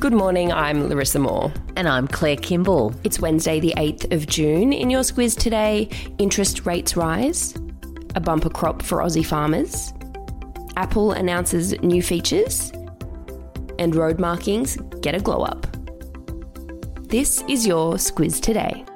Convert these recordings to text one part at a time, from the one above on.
Good morning, I'm Larissa Moore. And I'm Claire Kimball. It's Wednesday, the 8th of June. In your squiz today, interest rates rise, a bumper crop for Aussie farmers, Apple announces new features, and road markings get a glow up. This is your squiz today.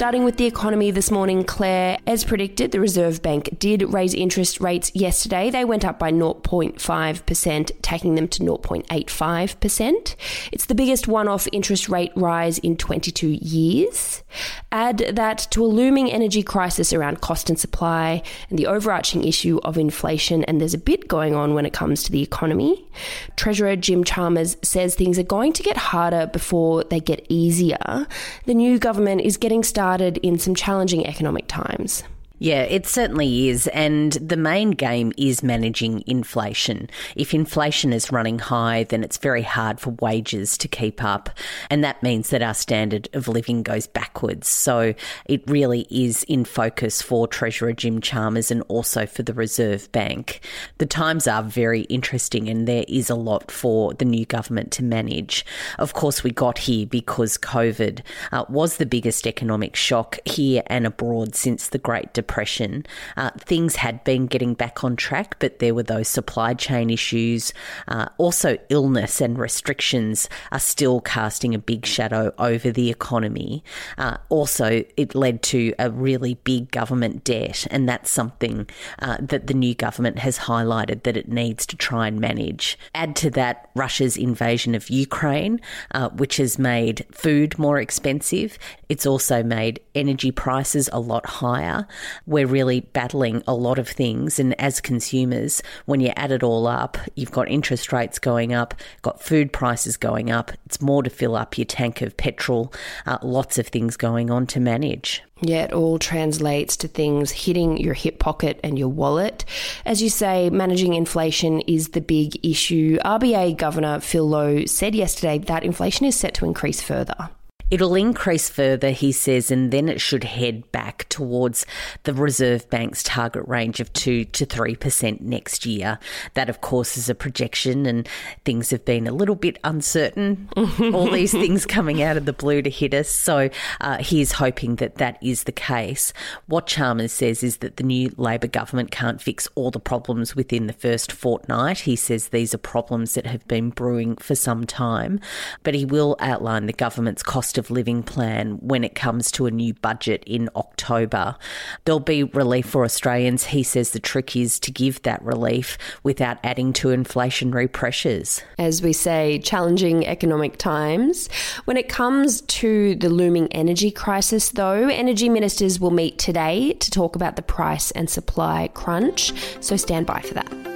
Starting with the economy this morning, Claire, as predicted, the Reserve Bank did raise interest rates yesterday. They went up by 0.5%, taking them to 0.85%. It's the biggest one off interest rate rise in 22 years. Add that to a looming energy crisis around cost and supply and the overarching issue of inflation, and there's a bit going on when it comes to the economy. Treasurer Jim Chalmers says things are going to get harder before they get easier. The new government is getting started in some challenging economic times. Yeah, it certainly is. And the main game is managing inflation. If inflation is running high, then it's very hard for wages to keep up. And that means that our standard of living goes backwards. So it really is in focus for Treasurer Jim Chalmers and also for the Reserve Bank. The times are very interesting and there is a lot for the new government to manage. Of course, we got here because COVID uh, was the biggest economic shock here and abroad since the Great Depression depression, uh, things had been getting back on track, but there were those supply chain issues. Uh, also, illness and restrictions are still casting a big shadow over the economy. Uh, also, it led to a really big government debt, and that's something uh, that the new government has highlighted that it needs to try and manage. Add to that Russia's invasion of Ukraine, uh, which has made food more expensive. It's also made energy prices a lot higher we're really battling a lot of things. And as consumers, when you add it all up, you've got interest rates going up, got food prices going up. It's more to fill up your tank of petrol, uh, lots of things going on to manage. Yeah, it all translates to things hitting your hip pocket and your wallet. As you say, managing inflation is the big issue. RBA Governor Phil Lowe said yesterday that inflation is set to increase further. It'll increase further, he says, and then it should head back towards the Reserve Bank's target range of 2 to 3% next year. That, of course, is a projection, and things have been a little bit uncertain. All these things coming out of the blue to hit us. So uh, he is hoping that that is the case. What Chalmers says is that the new Labor government can't fix all the problems within the first fortnight. He says these are problems that have been brewing for some time, but he will outline the government's cost of living plan when it comes to a new budget in October. There'll be relief for Australians. He says the trick is to give that relief without adding to inflationary pressures. As we say, challenging economic times. When it comes to the looming energy crisis, though, energy ministers will meet today to talk about the price and supply crunch. So stand by for that.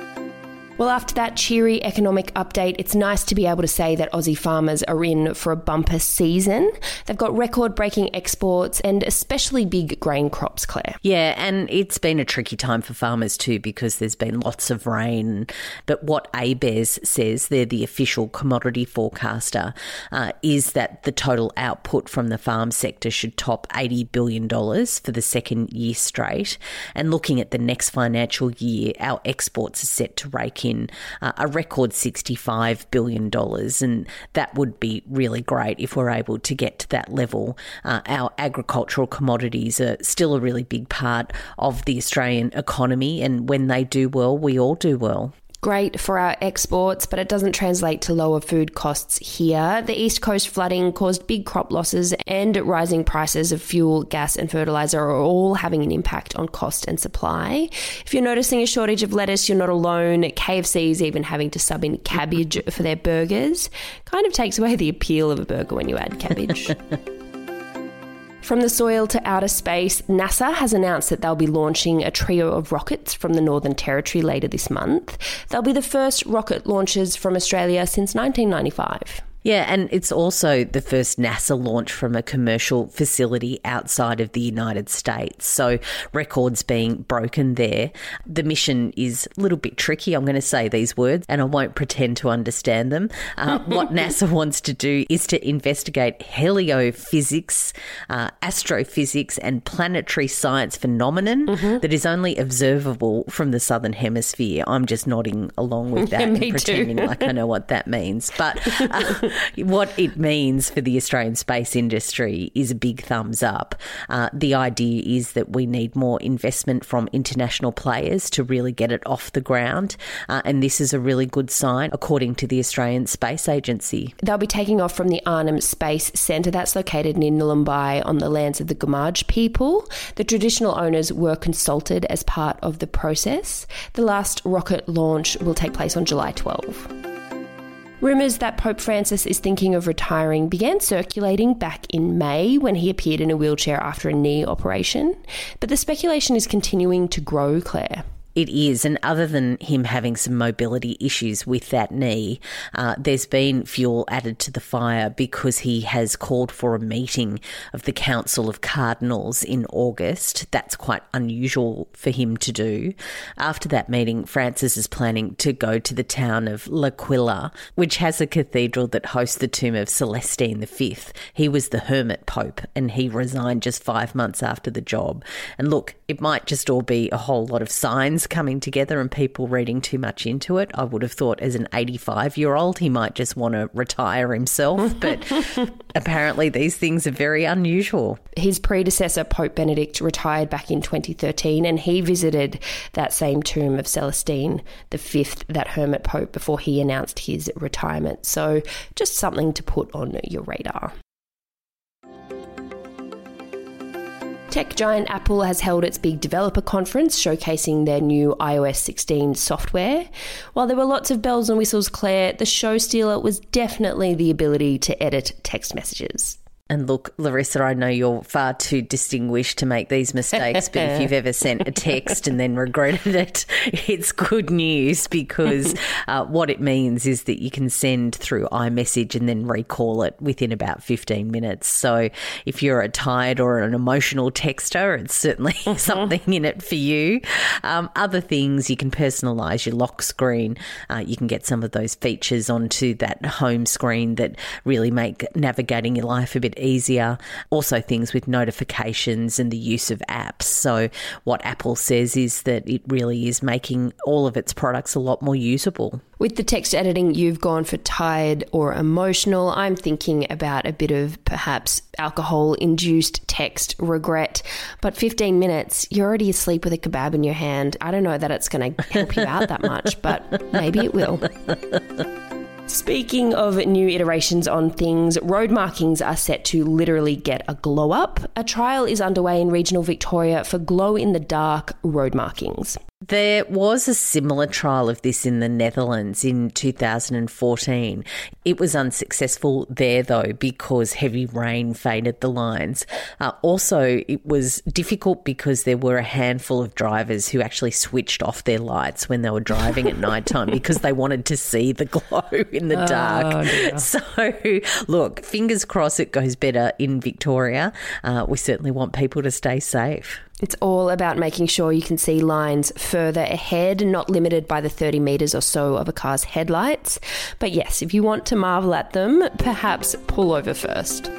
Well, after that cheery economic update, it's nice to be able to say that Aussie farmers are in for a bumper season. They've got record breaking exports and especially big grain crops, Claire. Yeah, and it's been a tricky time for farmers too because there's been lots of rain. But what ABARES says, they're the official commodity forecaster, uh, is that the total output from the farm sector should top $80 billion for the second year straight. And looking at the next financial year, our exports are set to rake in uh, a record $65 billion. And that would be really great if we're able to get to that level. Uh, our agricultural commodities are still a really big part of the Australian economy. And when they do well, we all do well great for our exports, but it doesn't translate to lower food costs here. The East Coast flooding caused big crop losses, and rising prices of fuel, gas, and fertilizer are all having an impact on cost and supply. If you're noticing a shortage of lettuce, you're not alone. KFC is even having to sub in cabbage for their burgers. Kind of takes away the appeal of a burger when you add cabbage. From the soil to outer space, NASA has announced that they'll be launching a trio of rockets from the Northern Territory later this month. They'll be the first rocket launches from Australia since 1995. Yeah, and it's also the first NASA launch from a commercial facility outside of the United States. So records being broken there. The mission is a little bit tricky. I'm going to say these words and I won't pretend to understand them. Uh, what NASA wants to do is to investigate heliophysics, uh, astrophysics, and planetary science phenomenon mm-hmm. that is only observable from the southern hemisphere. I'm just nodding along with that and pretending like I know what that means. But uh, what it means for the Australian space industry is a big thumbs up. Uh, the idea is that we need more investment from international players to really get it off the ground. Uh, and this is a really good sign, according to the Australian Space Agency. They'll be taking off from the Arnhem Space Centre that's located in Nhulunbuy on the lands of the Gumatj people. The traditional owners were consulted as part of the process. The last rocket launch will take place on July 12. Rumours that Pope Francis is thinking of retiring began circulating back in May when he appeared in a wheelchair after a knee operation, but the speculation is continuing to grow, Claire. It is, and other than him having some mobility issues with that knee, uh, there's been fuel added to the fire because he has called for a meeting of the Council of Cardinals in August. That's quite unusual for him to do. After that meeting, Francis is planning to go to the town of L'Aquila, which has a cathedral that hosts the tomb of Celestine V. He was the hermit pope, and he resigned just five months after the job. And look, it might just all be a whole lot of signs coming together and people reading too much into it. I would have thought as an 85 year old, he might just want to retire himself, but apparently these things are very unusual. His predecessor, Pope Benedict, retired back in 2013 and he visited that same tomb of Celestine the fifth, that hermit pope, before he announced his retirement. So just something to put on your radar. Tech giant Apple has held its big developer conference showcasing their new iOS 16 software. While there were lots of bells and whistles, Claire, the show stealer was definitely the ability to edit text messages. And look, Larissa, I know you're far too distinguished to make these mistakes, but if you've ever sent a text and then regretted it, it's good news because uh, what it means is that you can send through iMessage and then recall it within about 15 minutes. So if you're a tired or an emotional texter, it's certainly mm-hmm. something in it for you. Um, other things, you can personalize your lock screen. Uh, you can get some of those features onto that home screen that really make navigating your life a bit easier. Also, things with notifications and the use of apps. So, what Apple says is that it really is making all of its products a lot more usable. With the text editing, you've gone for tired or emotional. I'm thinking about a bit of perhaps alcohol induced text regret. But 15 minutes, you're already asleep with a kebab in your hand. I don't know that it's going to help you out that much, but maybe it will. Speaking of new iterations on things, road markings are set to literally get a glow up. A trial is underway in regional Victoria for glow in the dark road markings. There was a similar trial of this in the Netherlands in 2014. It was unsuccessful there, though, because heavy rain faded the lines. Uh, also, it was difficult because there were a handful of drivers who actually switched off their lights when they were driving at night time because they wanted to see the glow in the dark. Oh, so, look, fingers crossed it goes better in Victoria. Uh, we certainly want people to stay safe. It's all about making sure you can see lines further ahead, not limited by the 30 metres or so of a car's headlights. But yes, if you want to marvel at them, perhaps pull over first.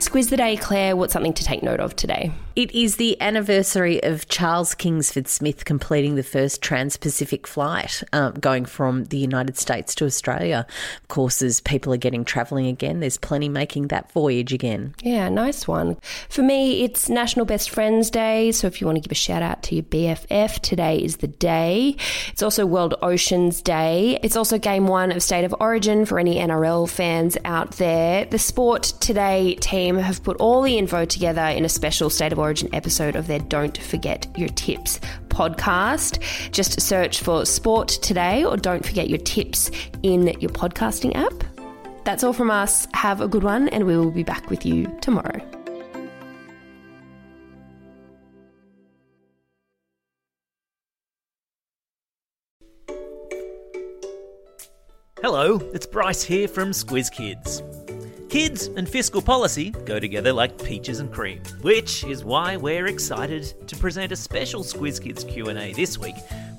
Squiz the day, Claire. What's something to take note of today? It is the anniversary of Charles Kingsford Smith completing the first trans Pacific flight, um, going from the United States to Australia. Of course, as people are getting travelling again, there's plenty making that voyage again. Yeah, nice one. For me, it's National Best Friends Day. So if you want to give a shout out to your BFF, today is the day. It's also World Oceans Day. It's also game one of State of Origin for any NRL fans out there. The Sport Today team have put all the info together in a special State of Origin episode of their Don't Forget Your Tips podcast. Just search for Sport Today or Don't Forget Your Tips in your podcasting app. That's all from us. Have a good one, and we will be back with you tomorrow. Hello, it's Bryce here from Squiz Kids. Kids and fiscal policy go together like peaches and cream, which is why we're excited to present a special Squiz Kids Q&A this week